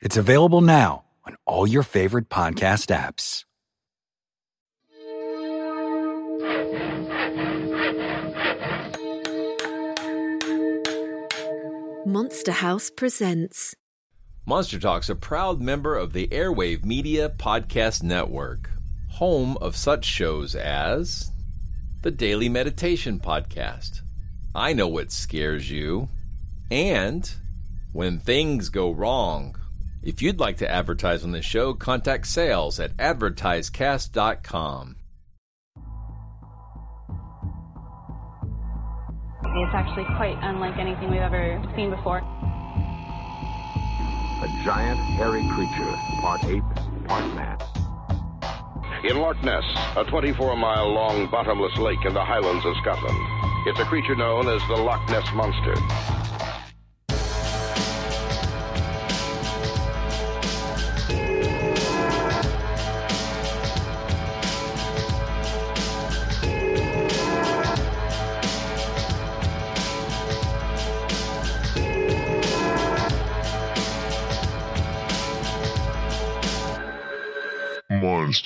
It's available now on all your favorite podcast apps. Monster House presents. Monster Talk's a proud member of the Airwave Media Podcast Network, home of such shows as the Daily Meditation Podcast, I Know What Scares You, and When Things Go Wrong. If you'd like to advertise on this show, contact sales at advertisecast.com. It's actually quite unlike anything we've ever seen before. A giant, hairy creature, part ape, part man. In Loch Ness, a 24 mile long bottomless lake in the highlands of Scotland. It's a creature known as the Loch Ness Monster.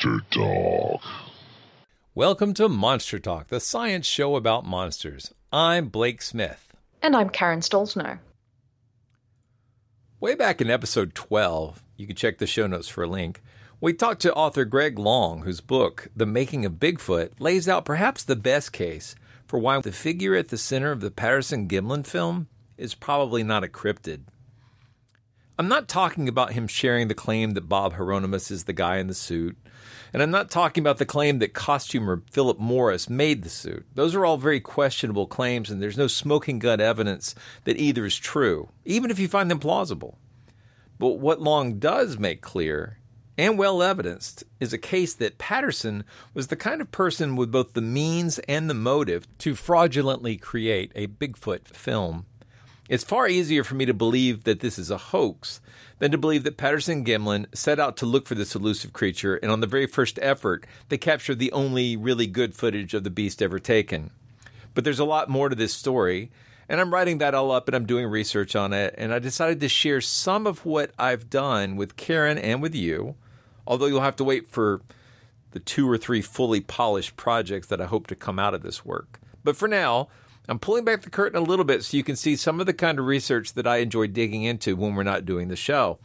Monster Talk. Welcome to Monster Talk, the science show about monsters. I'm Blake Smith. And I'm Karen Stollznow. Way back in episode 12, you can check the show notes for a link. We talked to author Greg Long, whose book, The Making of Bigfoot, lays out perhaps the best case for why the figure at the center of the Patterson Gimlin film is probably not a cryptid. I'm not talking about him sharing the claim that Bob Hieronymus is the guy in the suit, and I'm not talking about the claim that costumer Philip Morris made the suit. Those are all very questionable claims, and there's no smoking gun evidence that either is true, even if you find them plausible. But what Long does make clear, and well evidenced, is a case that Patterson was the kind of person with both the means and the motive to fraudulently create a Bigfoot film. It's far easier for me to believe that this is a hoax than to believe that Patterson Gimlin set out to look for this elusive creature, and on the very first effort, they captured the only really good footage of the beast ever taken. But there's a lot more to this story, and I'm writing that all up and I'm doing research on it, and I decided to share some of what I've done with Karen and with you, although you'll have to wait for the two or three fully polished projects that I hope to come out of this work. But for now, I'm pulling back the curtain a little bit so you can see some of the kind of research that I enjoy digging into when we're not doing the show.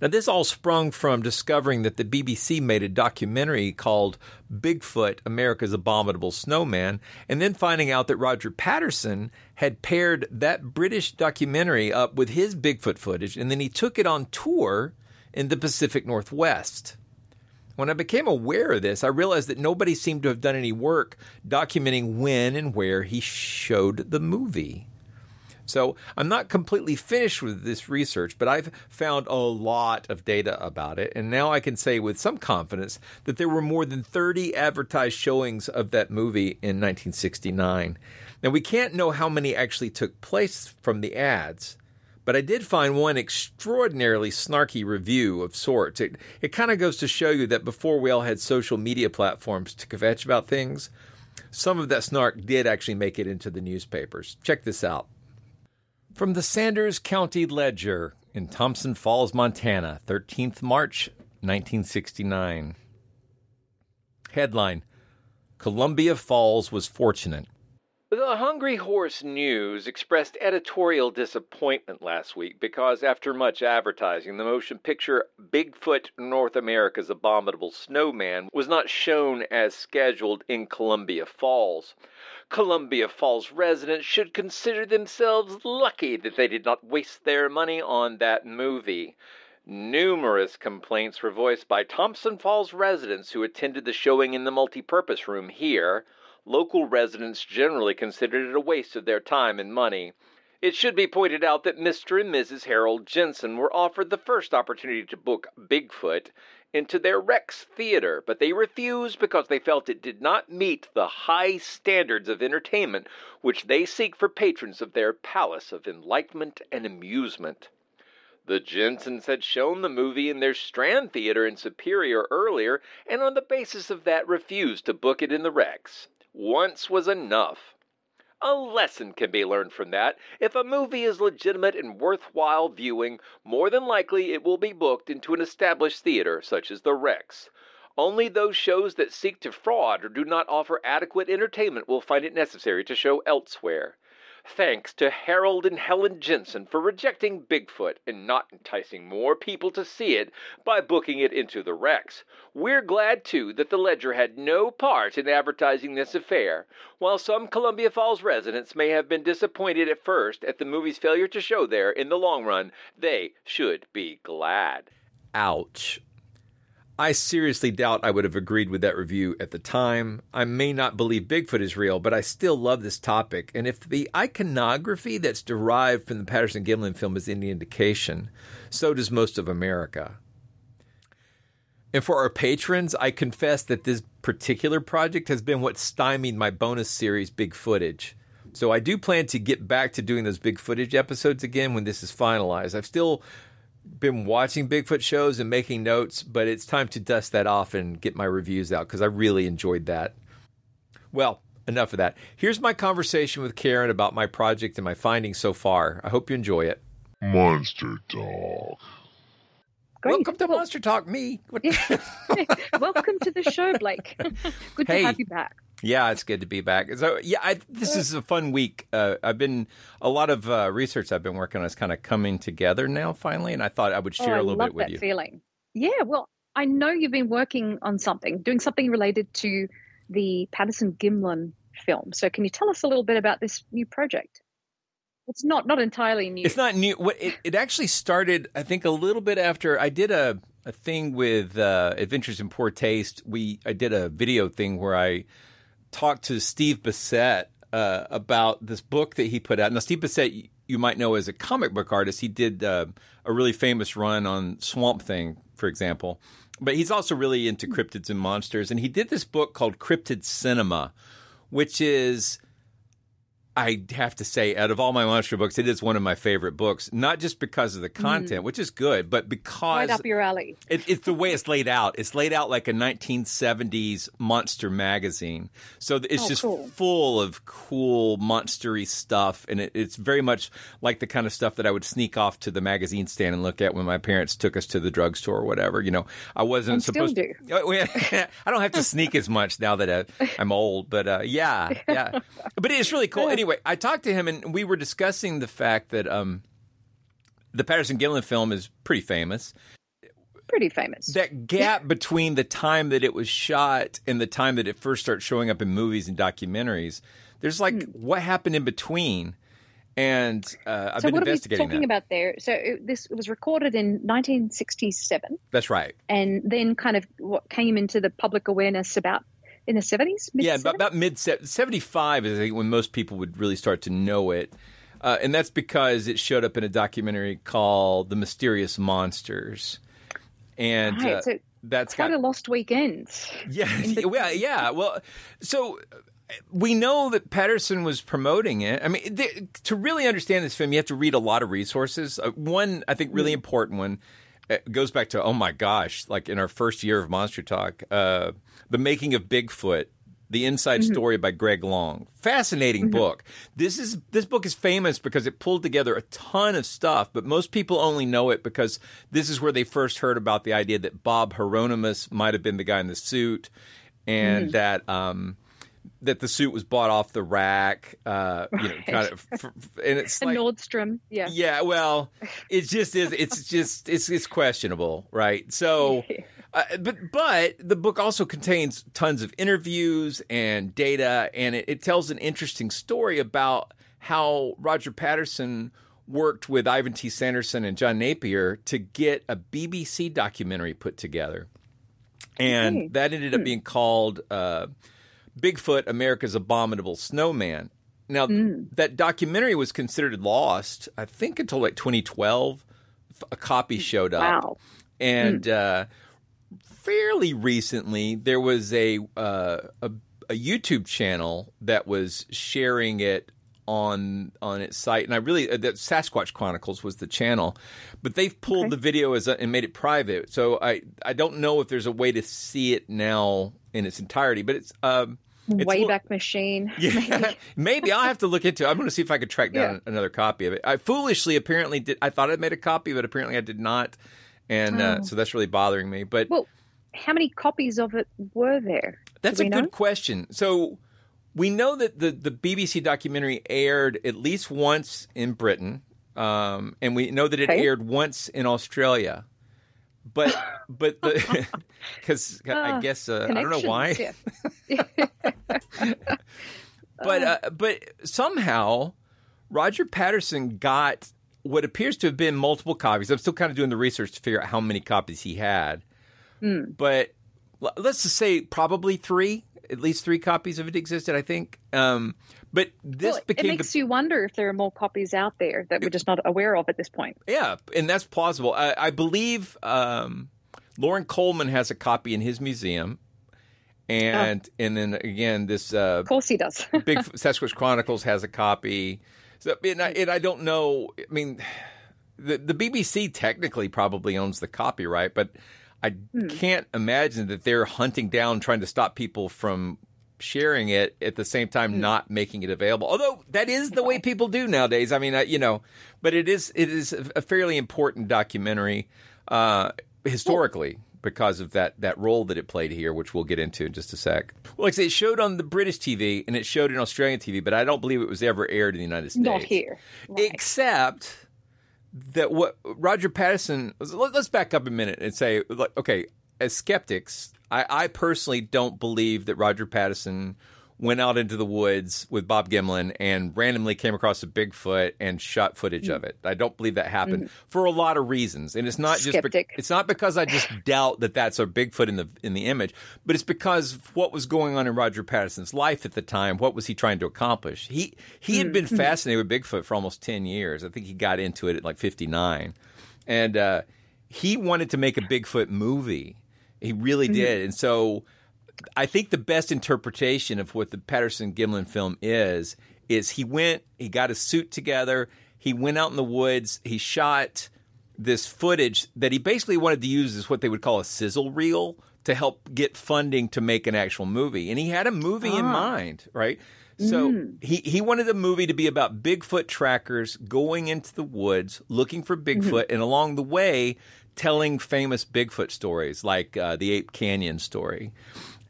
Now, this all sprung from discovering that the BBC made a documentary called Bigfoot America's Abominable Snowman, and then finding out that Roger Patterson had paired that British documentary up with his Bigfoot footage, and then he took it on tour in the Pacific Northwest. When I became aware of this, I realized that nobody seemed to have done any work documenting when and where he showed the movie. So I'm not completely finished with this research, but I've found a lot of data about it. And now I can say with some confidence that there were more than 30 advertised showings of that movie in 1969. Now, we can't know how many actually took place from the ads, but I did find one extraordinarily snarky review of sorts. It, it kind of goes to show you that before we all had social media platforms to kvetch about things, some of that snark did actually make it into the newspapers. Check this out. From the Sanders County Ledger in Thompson Falls, Montana, 13th March 1969. Headline Columbia Falls was fortunate. The Hungry Horse News expressed editorial disappointment last week because, after much advertising, the motion picture Bigfoot North America's Abominable Snowman was not shown as scheduled in Columbia Falls. Columbia Falls residents should consider themselves lucky that they did not waste their money on that movie. Numerous complaints were voiced by Thompson Falls residents who attended the showing in the multipurpose room here local residents generally considered it a waste of their time and money. It should be pointed out that Mr. and Mrs. Harold Jensen were offered the first opportunity to book Bigfoot into their Rex Theater, but they refused because they felt it did not meet the high standards of entertainment which they seek for patrons of their palace of enlightenment and amusement. The Jensens had shown the movie in their Strand Theater in Superior earlier, and on the basis of that refused to book it in the Rex. Once was enough. A lesson can be learned from that. If a movie is legitimate and worthwhile viewing, more than likely it will be booked into an established theater such as the Rex. Only those shows that seek to fraud or do not offer adequate entertainment will find it necessary to show elsewhere. Thanks to Harold and Helen Jensen for rejecting Bigfoot and not enticing more people to see it by booking it into the Rex. We're glad, too, that the Ledger had no part in advertising this affair. While some Columbia Falls residents may have been disappointed at first at the movie's failure to show there, in the long run, they should be glad. Ouch. I seriously doubt I would have agreed with that review at the time. I may not believe Bigfoot is real, but I still love this topic. And if the iconography that's derived from the Patterson Gimlin film is any indication, so does most of America. And for our patrons, I confess that this particular project has been what stymied my bonus series, Big Footage. So I do plan to get back to doing those big footage episodes again when this is finalized. I've still been watching Bigfoot shows and making notes, but it's time to dust that off and get my reviews out because I really enjoyed that. Well, enough of that. Here's my conversation with Karen about my project and my findings so far. I hope you enjoy it. Monster Talk. Great. Welcome to Monster Talk, me. Welcome to the show, Blake. Good Hey. to have you back. Yeah, it's good to be back. So, yeah, I, this is a fun week. Uh, I've been a lot of uh, research I've been working on is kind of coming together now, finally, and I thought I would share oh, a little bit with that you. feeling. Yeah, well, I know you've been working on something, doing something related to the Patterson Gimlin film. So, can you tell us a little bit about this new project? It's not not entirely new. It's not new. What it, it actually started, I think, a little bit after I did a a thing with uh, Adventures in Poor Taste. We I did a video thing where I talked to Steve Bissette uh, about this book that he put out. Now, Steve Bissette, you might know as a comic book artist, he did uh, a really famous run on Swamp Thing, for example. But he's also really into cryptids and monsters, and he did this book called Cryptid Cinema, which is I have to say, out of all my monster books, it is one of my favorite books. Not just because of the content, which is good, but because right up your alley. it, it's the way it's laid out. It's laid out like a 1970s monster magazine. So it's Oh, just cool. full of cool monstery stuff, and it, it's very much like the kind of stuff that I would sneak off to the magazine stand and look at when my parents took us to the drugstore or whatever. You know, I wasn't And still supposed do. to. Oh. I don't have to sneak as much now that I, I'm old, but uh, yeah, yeah. But it's really cool. Anyway, I talked to him, and we were discussing the fact that um, the Patterson Gimlin film is pretty famous Pretty famous. that gap between the time that it was shot and the time that it first starts showing up in movies and documentaries, there's like Hmm. what happened in between. And uh, I've so, been what are we talking that. about there? So, it, this was recorded in 1967, That's right. and then kind of what came into the public awareness about in the 70s. Yeah, mid-70s? about, about mid 75 is I think when most people would really start to know it. Uh, and that's because it showed up in a documentary called The Mysterious Monsters. And Right, uh, so that's quite got a lost weekend. Yeah, between. well, yeah. Well, so uh, we know that Patterson was promoting it. I mean, th- to really understand this film, you have to read a lot of resources. Uh, one, I think, really Mm. important one uh, goes back to oh my gosh, like in our first year of Monster Talk, uh, the making of Bigfoot. The Inside Mm-hmm. Story by Greg Long. Fascinating book. This is this book is famous because it pulled together a ton of stuff, but most people only know it because this is where they first heard about the idea that Bob Hieronymus might have been the guy in the suit, and that um, that the suit was bought off the rack. Uh, you know, Right. kind of, f- f- and it's like Nordstrom, yeah. yeah, well, it just is. It's just it's it's questionable, right? So, uh, but but the book also contains tons of interviews and data, and it, it tells an interesting story about how Roger Patterson worked with Ivan T. Sanderson and John Napier to get a BBC documentary put together, and Okay. that ended up being called. Uh, Bigfoot, America's Abominable Snowman. Now, that documentary was considered lost, I think, until like 2012. A copy showed up. Wow. And uh, fairly recently, there was a, uh, a a YouTube channel that was sharing it on on its site, and I really uh, that Sasquatch Chronicles was the channel, but they've pulled the video as a, and made it private. So I I don't know if there's a way to see it now in its entirety, but it's um. It's a little- Wayback Machine. yeah, maybe I'll have to look into. it. I'm going to see if I could track down Yeah. another copy of it. I foolishly apparently did. I thought I made a copy, but apparently I did not, and uh, Oh. so that's really bothering me. But Well, how many copies of it were there? that's a we good know? question. So we know that the the BBC documentary aired at least once in Britain, um, and we know that it Okay. aired once in Australia. But but the because I Ah, guess uh, I don't know why. But uh, but somehow Roger Patterson got what appears to have been multiple copies. I'm still kind of doing the research to figure out how many copies he had. Hmm. But let's just say probably three, at least three copies of it existed. I think. Um, but this Well, it makes the, you wonder if there are more copies out there that we're just not aware of at this point. yeah, and that's plausible. I, I believe um, Loren Coleman has a copy in his museum. And and then again, this uh, Of course he does. Big Sasquatch Chronicles has a copy. So, and I, and I don't know. I mean, the the BBC technically probably owns the copyright, but I Hmm. can't imagine that they're hunting down, trying to stop people from sharing it at the same Hmm. time not making it available. Although that is the way people do nowadays. I mean, I, you know, but it is it is a fairly important documentary uh, historically. Because of that that role that it played here, which we'll get into in just a sec. Well, like I say, it showed on the British TV and it showed in Australian TV, but I don't believe it was ever aired in the United States. not here. Right. Except that what Roger Patterson. let- Let's back up a minute and say, okay, as skeptics, I, I personally don't believe that Roger Patterson went out into the woods with Bob Gimlin and randomly came across a Bigfoot and shot footage of it. I don't believe that happened mm-hmm. for a lot of reasons, and it's not just be- it's not because I just doubt that that's a Bigfoot in the in the image, but it's because what was going on in Roger Patterson's life at the time. What was he trying to accomplish? He he had mm-hmm. been mm-hmm. fascinated with Bigfoot for almost ten years. I think he got into it at like fifty nine, and uh, he wanted to make a Bigfoot movie. He really mm-hmm. did, and so I think the best interpretation of what the Patterson Gimlin film is is he went, he got his suit together, he went out in the woods, he shot this footage that he basically wanted to use as what they would call a sizzle reel to help get funding to make an actual movie. And he had a movie in ah. mind, right? So mm-hmm. he, he wanted the movie to be about Bigfoot trackers going into the woods looking for mm-hmm. Bigfoot and along the way telling famous Bigfoot stories like uh, the Ape Canyon story.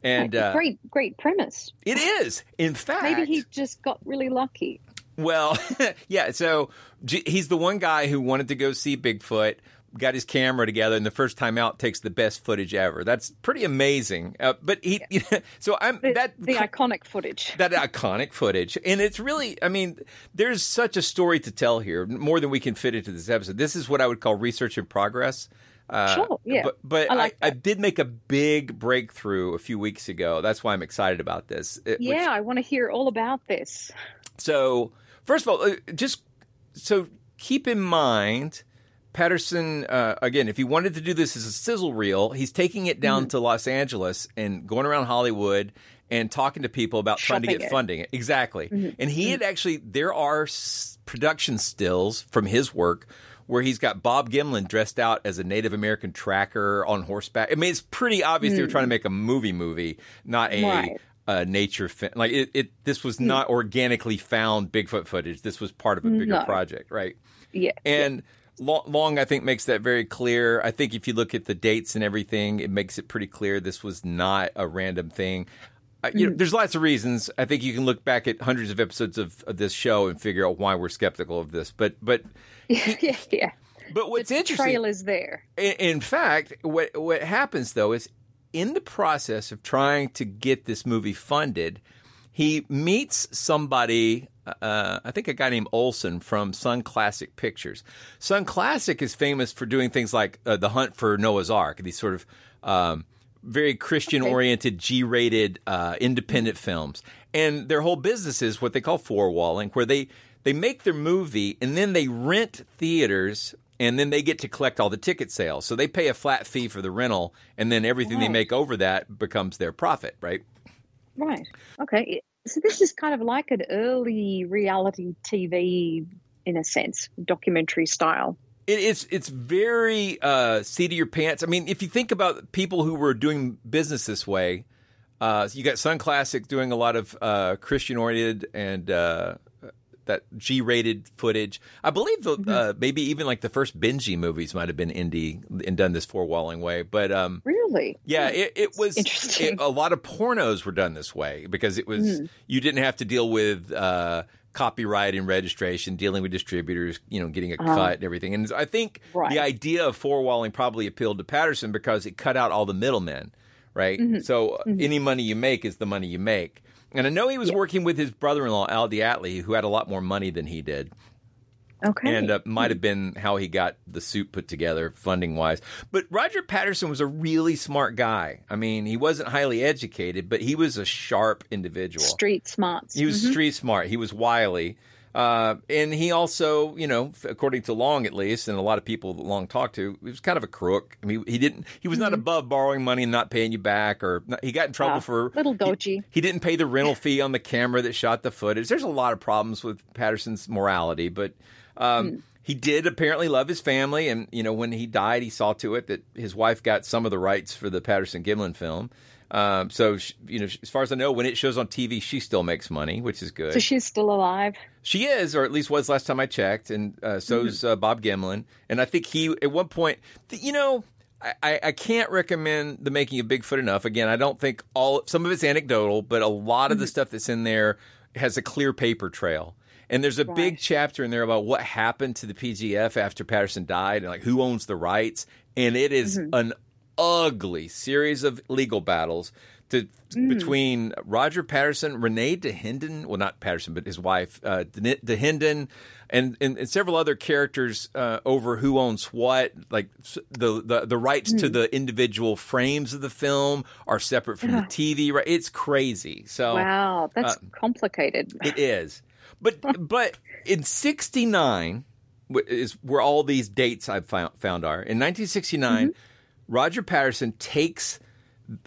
And uh, great, great premise. it is, in fact, Maybe he just got really lucky. well, yeah. So he's the one guy who wanted to go see Bigfoot, got his camera together, and the first time out takes the best footage ever. That's pretty amazing. Uh, but he, so I'm The, that the iconic footage. that iconic footage, and it's really, I mean, there's such a story to tell here, more than we can fit into this episode. This is what I would call research in progress. Uh, Sure, yeah. But, but I like I, that. did make a big breakthrough a few weeks ago. That's why I'm excited about this. It- which- Yeah, I want to hear all about this. so, first of all, uh, just so keep in mind, Patterson, uh, again, if he wanted to do this as a sizzle reel, he's taking it Mm-hmm. down to Los Angeles and going around Hollywood and talking to people about trying to get it. funding. Exactly. And he had actually, there are s- production stills from his work where he's got Bob Gimlin dressed out as a Native American tracker on horseback. I mean, it's pretty obvious they were trying to make a movie movie, not a Right. uh, nature fi- like it, it this was not organically found bigfoot footage this was part of a bigger No. project right Yeah. and Lo- long i think makes that very clear i think if you look at the dates and everything it makes it pretty clear this was not a random thing uh, you know, there's lots of reasons. I think you can look back at hundreds of episodes of, of this show and figure out why we're skeptical of this. But but yeah, yeah. But what's the interesting trail is there. In, in fact, what what happens though is in the process of trying to get this movie funded, he meets somebody. Uh, I think a guy named Olson from Sunn Classic Pictures. Sunn Classic is famous for doing things like uh, The Hunt for Noah's Ark, these sort of um, very Christian oriented, G rated uh, independent films. And their whole business is what they call four walling, where they, they make their movie and then they rent theaters and then they get to collect all the ticket sales. So they pay a flat fee for the rental and then everything they make over that becomes their profit, right? Right. Okay. So this is kind of like an early reality TV, in a sense, documentary style. It, it's it's very uh, seat of your pants. I mean, if you think about people who were doing business this way, uh, you got Sunn Classic doing a lot of uh, Christian oriented and uh, that G rated footage. I believe the, uh, maybe even like the first Benji movies might have been indie and done this four walling way. But um, Really? yeah, it, it was interesting. it- a lot of pornos were done this way because it was Hmm. you didn't have to deal with uh, copyright and registration, dealing with distributors, you know, getting a cut and everything. And I think Uh-huh. Right. the idea of four walling probably appealed to Patterson because it cut out all the middlemen, right? Mm-hmm. So uh, any money you make is the money you make. And I know he was working with his brother-in-law Al DeAtley, who had a lot more money than he did Okay. and uh, might have been how he got the suit put together funding wise. But Roger Patterson was a really smart guy. I mean, he wasn't highly educated, but he was a sharp individual. Street smarts. He was street smart. He was wily. Uh, and he also, you know, according to Long at least, and a lot of people that Long talked to, he was kind of a crook. I mean, he didn't, he was not above borrowing money and not paying you back, or not, he got in trouble Ah, for little he- He, didn't pay the rental fee on the camera that shot the footage. There's a lot of problems with Patterson's morality, but um, he did apparently love his family, and you know, when he died, he saw to it that his wife got some of the rights for the Patterson Gimlin film. Um, so, sh you know, as far as I know, when it shows on TV, she still makes money, which is good. So she's still alive. She is, or at least was last time I checked, and uh, so's uh, Bob Gimlin. And I think he, at one point, th- you know, I, I, I can't recommend the making of Bigfoot enough. Again, I don't think all some of it's anecdotal, but a lot of the stuff that's in there has a clear paper trail. And there's a big chapter in there about what happened to the PGF after Patterson died, and like who owns the rights. And it is an ugly series of legal battles to, between Roger Patterson, Renee Dahinden, well, not Patterson, but his wife, uh, De- Dahinden, and, and, and several other characters uh, over who owns what. Like the, the, the rights to the individual frames of the film are separate from the TV. Right? It's crazy. So Wow, that's uh, complicated. it is. But but in '69 is where all these dates I've found, found are. In 1969, Roger Patterson takes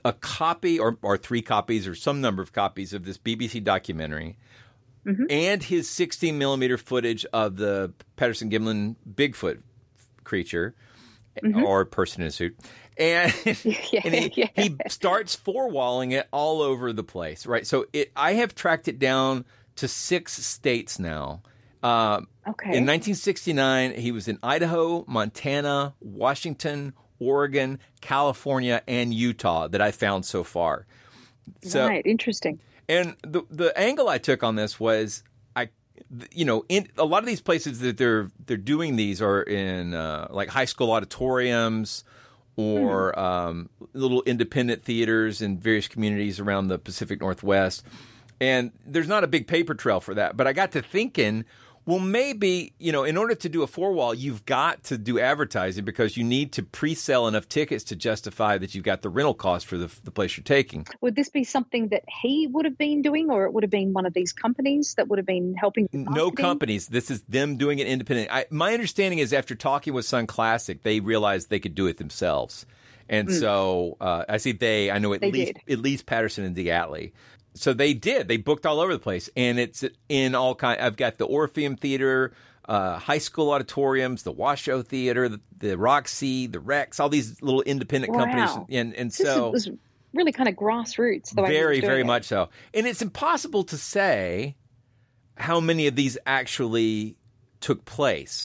a copy or, or three copies or some number of copies of this BBC documentary and his 16 millimeter footage of the Patterson Gimlin Bigfoot creature or person in a suit. And, Yeah, and he, yeah. he starts four walling it all over the place, right? So it, I have tracked it down to six states now. Uh, Okay. In 1969, he was in Idaho, Montana, Washington, Oregon, California, and Utah that I found so far. So, right. Interesting. and the the angle I took on this was I, you know, in a lot of these places that they're they're doing these are in uh, like high school auditoriums or um, little independent theaters in various communities around the Pacific Northwest, and there's not a big paper trail for that. But I got to thinking. Well, maybe, you know, in order to do a four wall, you've got to do advertising because you need to pre sell enough tickets to justify that you've got the rental cost for the, the place you're taking. Would this be something that he would have been doing, or it would have been one of these companies that would have been helping? no companies. This is them doing it independently. I, my understanding is after talking with Sunn Classic, they realized they could do it themselves, and so uh, I see they. I know at They least did. at least Patterson and DeAtley. So they did. They booked all over the place, and it's in all kind. I've got the Orpheum Theater. Uh, high school auditoriums, the Washoe Theater, the, the Roxy, the Rex, all these little independent companies, Wow. and and This is- so was really kind of grassroots. Very, very it. much so. And it's impossible to say how many of these actually took place.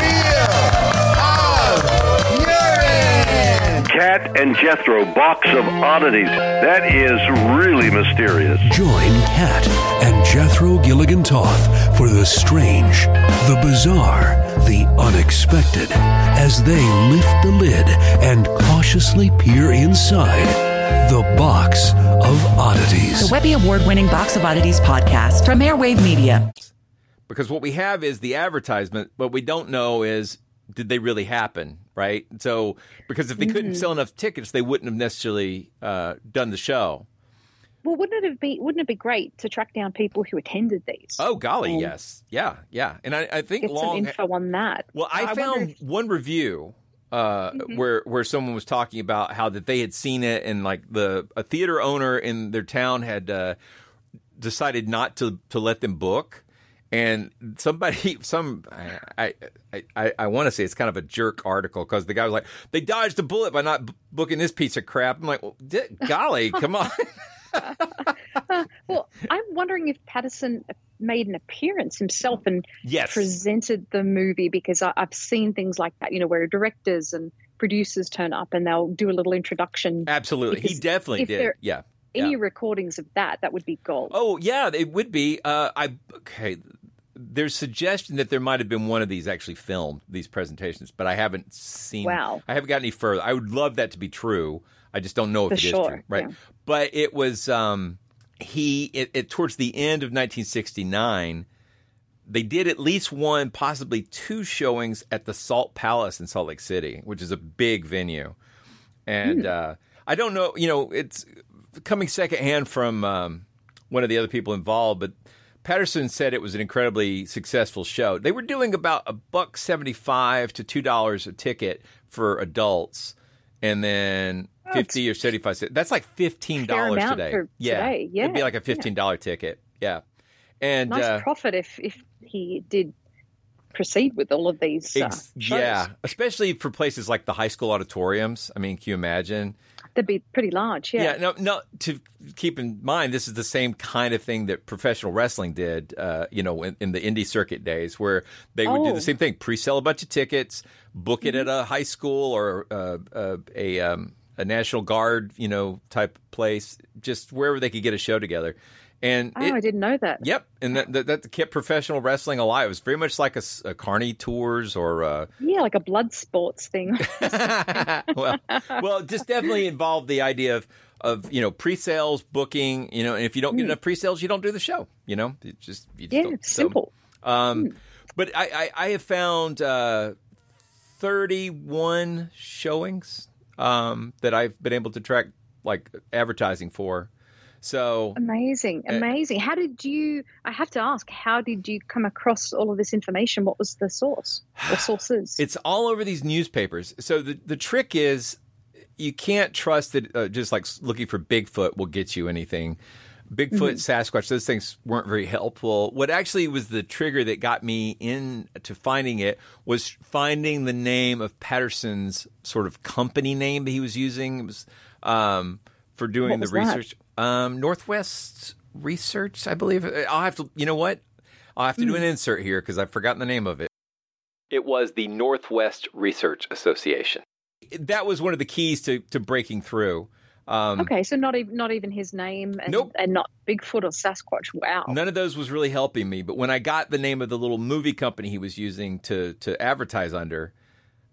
Kat and Jethro box of oddities. That is really mysterious. Join Kat and Jethro Gilligan Toth for the strange, the bizarre, the unexpected as they lift the lid and cautiously peer inside the Box of Oddities. The Webby Award winning Box of Oddities podcast from Airwave Media. Because what we have is the advertisement, what we don't know is did they really happen, right? So because if they mm-hmm. couldn't sell enough tickets, they wouldn't have necessarily uh, done the show. Well, wouldn't it have be wouldn't it be great to track down people who attended these? Oh golly, yes, yeah, yeah, and I, I think get long some info on that. Well, I, I found if... one review uh, mm-hmm. where where someone was talking about how that they had seen it and like the a theater owner in their town had uh, decided not to to let them book and somebody some i i i, I want to say it's kind of a jerk article because the guy was like they dodged a bullet by not b- booking this piece of crap. I'm like well, di- golly come on. Uh, well i'm wondering if patterson made an appearance himself and yes. presented the movie because I, i've seen things like that you know where directors and producers turn up and they'll do a little introduction. Absolutely. He definitely did. yeah. any yeah. recordings of that that would be gold. Oh yeah it would be. Uh, i okay there's suggestion that there might have been one of these actually filmed these presentations, but I haven't seen. Wow. I haven't got any further. I would love that to be true. I just don't know if For it is sure, true, right? yeah. But it was um, he it, it, towards the end of 1969. They did at least one, possibly two showings at the Salt Palace in Salt Lake City, which is a big venue. And uh, I don't know, you know, it's coming secondhand from um, one of the other people involved, but Patterson said it was an incredibly successful show. They were doing about a buck seventy-five to two dollars a ticket for adults, and then fifty or seventy-five. cents. That's like fifteen dollars today. yeah. today. Yeah, it'd be like a fifteen dollar yeah. ticket. Yeah, and nice uh, profit if if he did proceed with all of these. Uh, ex- yeah, especially for places like the high school auditoriums. I mean, can you imagine? They'd be pretty large, yeah. Yeah, no, no. To keep in mind, this is the same kind of thing that professional wrestling did. Uh, you know, in, in, the indie circuit days, where they would Oh. do the same thing: pre-sell a bunch of tickets, book it at a high school or uh, uh, a um, a National Guard, you know, type place, just wherever they could get a show together. And Oh, it- I didn't know that. Yep, and that, that that kept professional wrestling alive. It was very much like a Carney tours or uh, Yeah, like a blood sports thing. well, well, it just definitely involved the idea of of you know pre-sales, booking. You know, and if you don't get Mm. enough pre-sales, you don't do the show. You know, it just you just Yeah, so, simple. Um, but I, I I have found uh, thirty one showings um, that I've been able to track like advertising for. So Amazing, Uh, amazing. How did you? I have to ask, how did you come across all of this information? What was the source or sources? It's all over these newspapers. So the the trick is you can't trust that uh, just like looking for Bigfoot will get you anything. Bigfoot, Mhm. Sasquatch, those things weren't very helpful. What actually was the trigger that got me into finding it was finding the name of Patterson's sort of company name that he was using. Was um, for doing What the was that? Research. Um, Northwest Research, I believe. I'll have to, you know what? I'll have to do an insert here because I've forgotten the name of it. It was the Northwest Research Association. That was one of the keys to, to breaking through. Um, okay, so not even not even his name, and, Nope. and not Bigfoot or Sasquatch. Wow. None of those was really helping me. But when I got the name of the little movie company he was using to to advertise under,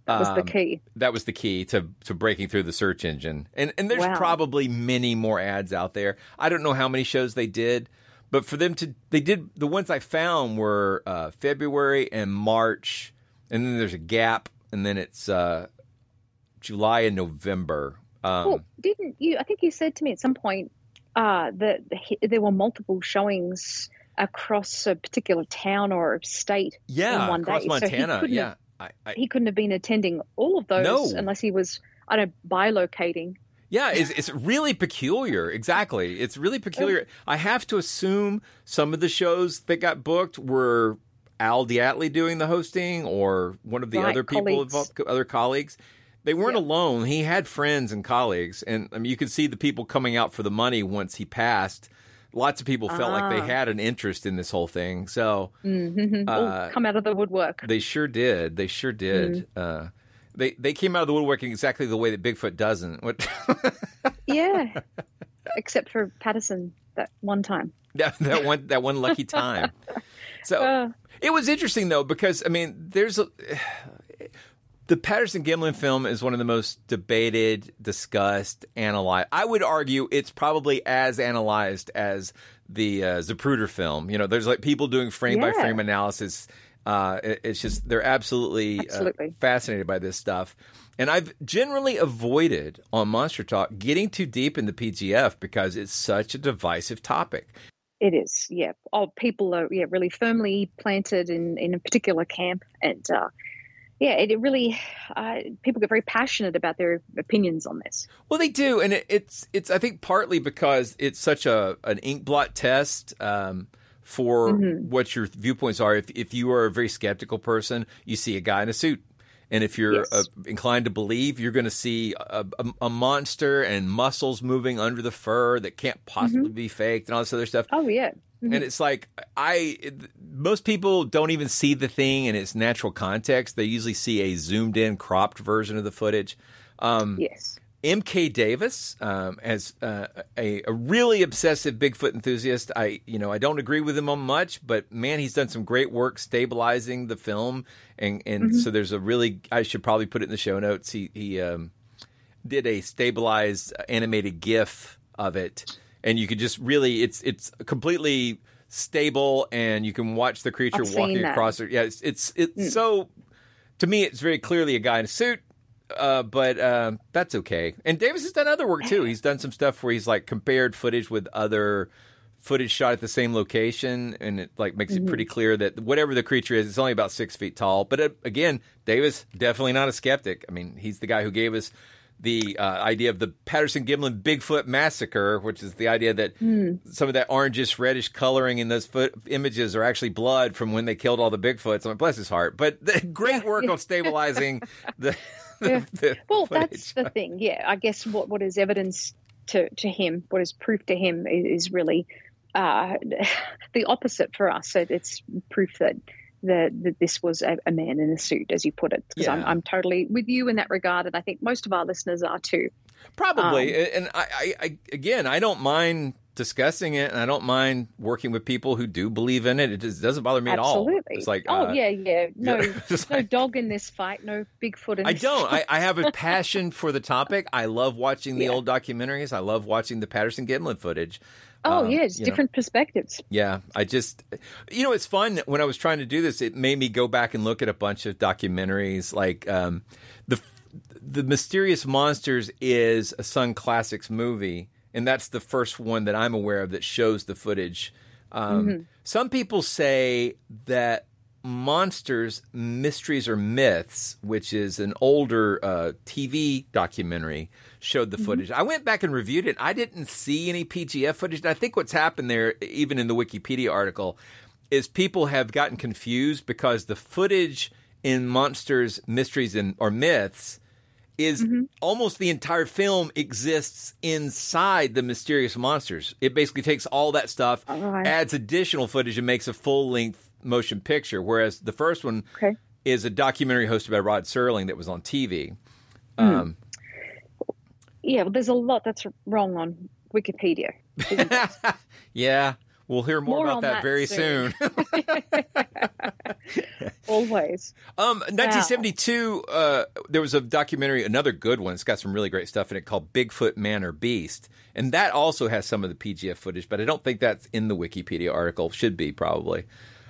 That was the um, key. That was the key to to breaking through the search engine. And and there's Wow. probably many more ads out there. I don't know how many shows they did, but for them to they did the ones I found were uh, February and March, and then there's a gap, and then it's uh, July and November. Um, well, didn't you? I think you said to me at some point uh, that he- there were multiple showings across a particular town or state yeah, in one across day. So he Montana. couldn't yeah, have- I, I, he couldn't have been attending all of those No. unless he was, I don't know, bilocating. Yeah, it's, it's really peculiar. Exactly. It's really peculiar. I have to assume some of the shows that got booked were Al DeAtley doing the hosting or one of the Right, other people colleagues. involved, other colleagues. They weren't alone. He had friends and colleagues. And I mean, you could see the people coming out for the money once he passed. Lots of people felt like Ah. they had an interest in this whole thing. So Mm-hmm. Uh, come out of the woodwork. they sure did. They sure did. Uh, they they came out of the woodwork in exactly the way that Bigfoot doesn't. What yeah, except for Patterson that one time. that, that one that one lucky time. So Uh. it was interesting though because I mean, there's a the Patterson Gimlin film is one of the most debated, discussed, analyzed. I would argue it's probably as analyzed as the uh, Zapruder film. You know, there's like people doing frame by frame analysis. Uh, it- it's just they're absolutely, uh, fascinated by this stuff. And I've generally avoided on Monster Talk getting too deep in the PGF because it's such a divisive topic. It is, yeah. Oh, people are yeah really firmly planted in in a particular camp, and uh, yeah, it, it really uh, people get very passionate about their opinions on this. Well, they do, and it, it's it's I think partly because it's such a an ink blot test um, for Mhm. what your viewpoints are. If if you are a very skeptical person, you see a guy in a suit. And if you're Yes. uh, inclined to believe, you're going to see a, a, a monster and muscles moving under the fur that can't possibly be faked and all this other stuff. Oh yeah, Mhm. And it's like I most people don't even see the thing in its natural context. They usually see a zoomed in, cropped version of the footage. Um, yes. M.K. Davis, um, as uh, a, a really obsessive Bigfoot enthusiast, I you know I don't agree with him on much, but man, he's done some great work stabilizing the film, and and Mhm. so there's a really I should probably put it in the show notes. He he um, did a stabilized animated GIF of it, and you could just really it's it's completely stable, and you can watch the creature I've walking across it. Yeah, it's it's it's Mm. so to me, it's very clearly a guy in a suit. Uh, but um, that's okay. And Davis has done other work too. He's done some stuff where he's like compared footage with other footage shot at the same location, and it like makes it Mhm. pretty clear that whatever the creature is, it's only about six feet tall. But uh, again, Davis definitely not a skeptic. I mean, he's the guy who gave us the uh, idea of the Patterson Gimlin Bigfoot massacre, which is the idea that Hmm. some of that orangish reddish coloring in those foot images are actually blood from when they killed all the Bigfoots. I mean, bless his heart. But the great work on stabilizing the. Yeah. Well, footage. that's the thing. Yeah, I guess what what is evidence to to him, what is proof to him, is, is really uh, the opposite for us. It, it's proof that. That, that this was a, a man in a suit, as you put it, because I'm, Yeah. I'm totally with you in that regard, and I think most of our listeners are too. Probably, Um, and I, I, I, again, I don't mind discussing it, and I don't mind working with people who do believe in it. It just doesn't bother me Absolutely. at all. It's like, oh uh, yeah, yeah, no, Just no dog in this fight, no Bigfoot in. I don't. I. I have a passion for the topic. I love watching the Yeah. old documentaries. I love watching the Patterson Gimlin footage. oh Um, yeah, it's you know. different perspectives. Yeah, I just, you know, it's fun when I was trying to do this. It made me go back and look at a bunch of documentaries, like um, the the Mysterious Monsters is a Sunn Classics movie, and that's the first one that I'm aware of that shows the footage. Um, Mhm. Some people say that Monsters, Mysteries or Myths, which is an older uh, TV documentary, showed the Mm-hmm. footage. I went back and reviewed it. I didn't see any PGF footage. And I think what's happened there, even in the Wikipedia article, is people have gotten confused because the footage in Monsters, Mysteries, and or Myths is Mm-hmm. almost the entire film exists inside the mysterious monsters. It basically takes all that stuff, Alright. adds additional footage, and makes a full length motion picture. Whereas the first one Okay. is a documentary hosted by Rod Serling that was on TV. Hmm. Um, Yeah, well, there's a lot that's wrong on Wikipedia. yeah, we'll hear more, More about that, that very soon. soon. Always. Um, 1972, uh, there was a documentary, another good one. It's got some really great stuff in it called Bigfoot Man or Beast. And that also has some of the PGF footage, but I don't think that's in the Wikipedia article. Should be, probably.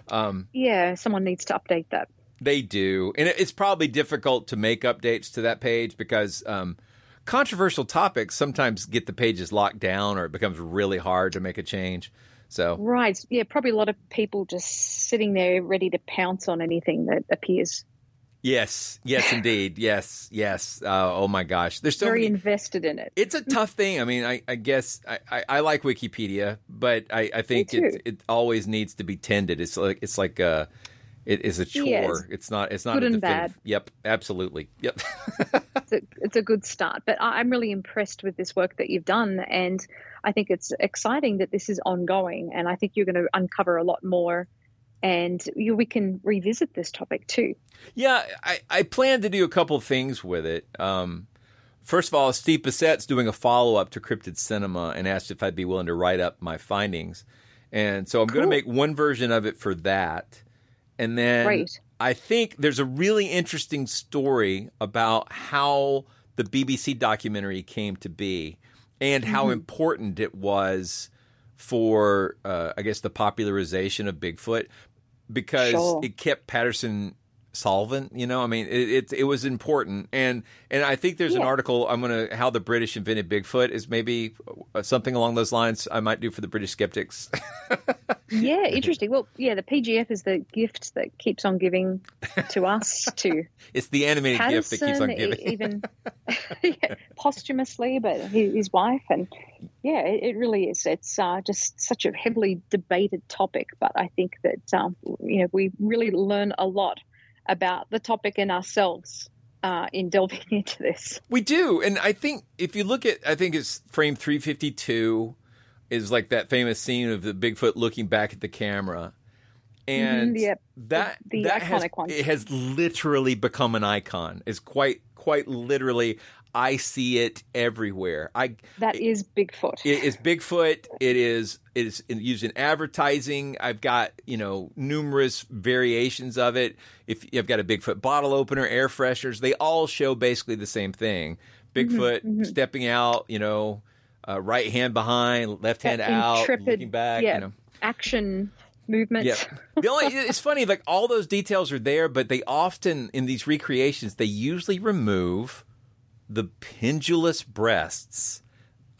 Um, Yeah, someone needs to update that. they do. And it's probably difficult to make updates to that page because um, controversial topics sometimes get the pages locked down or it becomes really hard to make a change. So, Right. Yeah, probably a lot of people just sitting there ready to pounce on anything that appears. yes, yes, indeed. Yes, yes. Uh, oh my gosh. There's so very many. invested in it. It's a tough thing. I mean, I, I guess I, I, I like Wikipedia, but I, I think it it always needs to be tended. It's like it's like a it is a chore. Yes. It's not it's not Good a and bad. Yep, absolutely. Yep. it's, a, it's a good start. But I'm really impressed with this work that you've done, and I think it's exciting that this is ongoing. And I think you're going to uncover a lot more, and you, we can revisit this topic too. Yeah, I, I plan to do a couple things with it. Um, first of all, Steve Bissette's doing a follow up to Cryptid Cinema and asked if I'd be willing to write up my findings. And so I'm going to make one version of it for that. And then Great. I think there's a really interesting story about how the BBC documentary came to be and how Mhm. important it was for, uh, I guess, the popularization of Bigfoot because Sure. it kept Patterson solvent. You know, I mean, it it, it was important, and and I think there's an article I'm gonna how the British invented Bigfoot is maybe uh, something along those lines. I might do for the British skeptics. Yeah, interesting. Well, yeah, the PGF is the gift that keeps on giving to us to it's the animated gift that keeps on giving. even yeah, posthumously, but his, his wife, and yeah, it, it really is. It's uh, just such a heavily debated topic, but I think that um, you know we really learn a lot about the topic and ourselves uh, in delving into this. We do, and I think if you look at, I think it's frame 352 is like that famous scene of the Bigfoot looking back at the camera, and Mhm, yep. that The- the that has, one. it has literally become an icon. It's quite quite literally. I see it everywhere. I That is Bigfoot. it is Bigfoot. It is it is used in advertising. I've got you know numerous variations of it. If I've got a Bigfoot bottle opener, air fresheners, they all show basically the same thing. Bigfoot Mhm, mhm. stepping out, you know, uh, right hand behind, left hand out, looking back. yeah, You know, action movement. yeah. The only it's funny like all those details are there, but they often in these recreations they usually remove the pendulous breasts.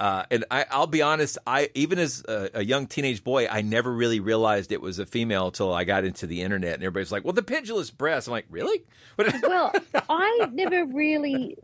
Uh, and I, I'll be honest, I even as a, a young teenage boy, I never really realized it was a female until I got into the internet, and everybody's like, "Well, the pendulous breasts." I'm like, "Really?" well, I never really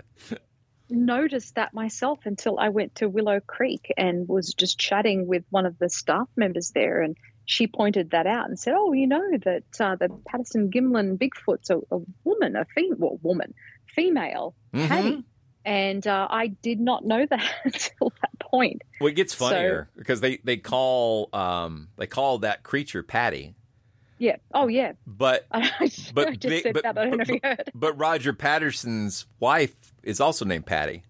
noticed that myself until I went to Willow Creek and was just chatting with one of the staff members there, and she pointed that out and said, "Oh, you know that uh, the Patterson Gimlin Bigfoot's a, a woman, a female, well, woman, female, Mhm. Patty." And uh, I did not know that until that point. Well, it gets So- funnier because they they call um they call that creature Patty, Yeah. Oh, yeah. but I just, but but- that. I don't know if but- you heard. But Roger Patterson's wife is also named Patty.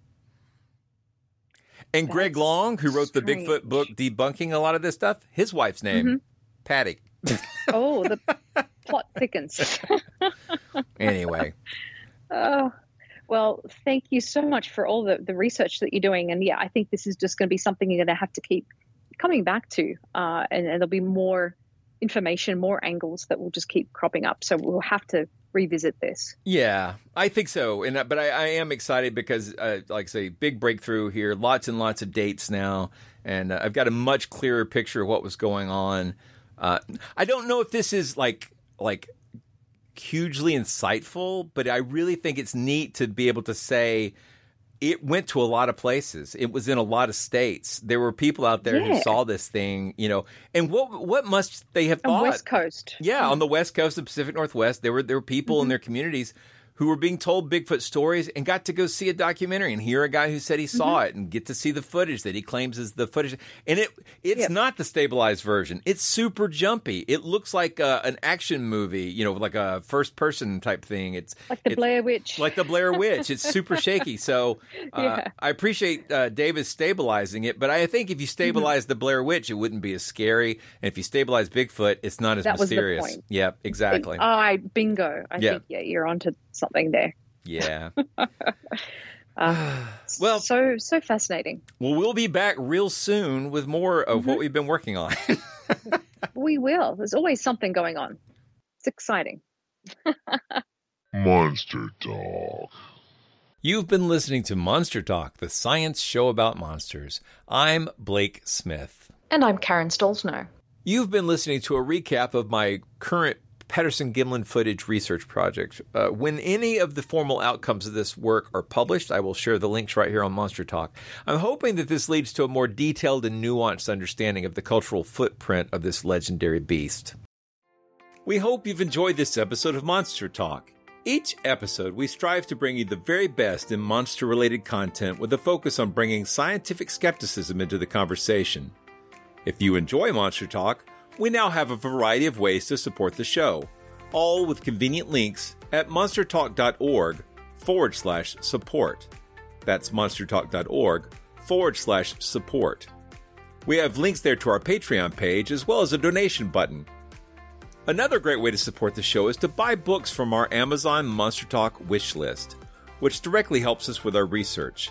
And Greg Long, who wrote the. Bigfoot book debunking a lot of this stuff, his wife's name, Mhm. Patty. Oh, the plot thickens. Anyway, Oh, well, thank you so much for all the, the research that you're doing. And yeah, I think this is just going to be something you're going to have to keep coming back to. Uh, and, and there'll be more information, more angles that will just keep cropping up. So we'll have to revisit this. yeah, I think so. And uh, but I, I am excited because, uh, like I say, big breakthrough here. Lots and lots of dates now, and uh, I've got a much clearer picture of what was going on. Uh, I don't know if this is like like hugely insightful, but I really think it's neat to be able to say it went to a lot of places. It was in a lot of states. There were people out there Yeah. who saw this thing, you know. And what what must they have On thought? West Coast. Yeah, on the west coast of Pacific Northwest, there were there were people Mm-hmm. in their communities who were being told Bigfoot stories and got to go see a documentary and hear a guy who said he saw Mm-hmm. it and get to see the footage that he claims is the footage. And it it's not the stabilized version. It's super jumpy. It looks like uh, an action movie, you know, like a first person type thing. It's Like the it's Blair Witch. like the Blair Witch. It's super shaky. So uh, Yeah. I appreciate uh, Davis stabilizing it, but I think if you Mm-hmm. stabilize the Blair Witch, it wouldn't be as scary. And if you stabilize Bigfoot, it's not as That was the mysterious. point. Yep, exactly. I bingo. I Yeah. think yeah, you're onto something there. Yeah. Uh, well, so so fascinating. Well, we'll be back real soon with more of Mm-hmm. what we've been working on. We will. There's always something going on. It's exciting. Monster Talk. You've been listening to Monster Talk, the science show about monsters. I'm Blake Smith. And I'm Karen Stollznow. You've been listening to a recap of my current Patterson Gimlin footage research project. Uh, when any of the formal outcomes of this work are published, I will share the links right here on Monster Talk. I'm hoping that this leads to a more detailed and nuanced understanding of the cultural footprint of this legendary beast. We hope you've enjoyed this episode of Monster Talk. Each episode, we strive to bring you the very best in monster related content with a focus on bringing scientific skepticism into the conversation. If you enjoy Monster Talk, we now have a variety of ways to support the show, all with convenient links at monstertalk.org forward slash support. That's monstertalk.org forward slash support. We have links there to our Patreon page as well as a donation button. Another great way to support the show is to buy books from our Amazon Monster Talk wish list, which directly helps us with our research.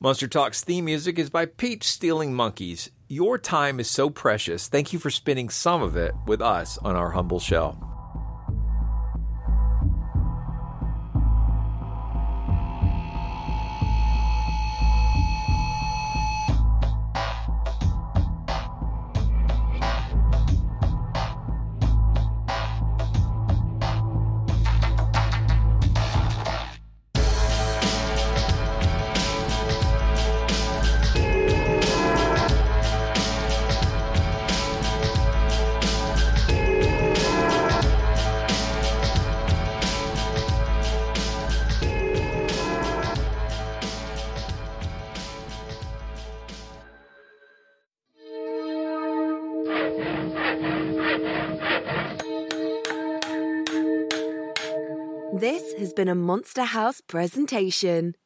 Monster Talk's theme music is by Peach Stealing Monkeys. Your time is so precious. Thank you for spending some of it with us on our humble show. Monster House presentation.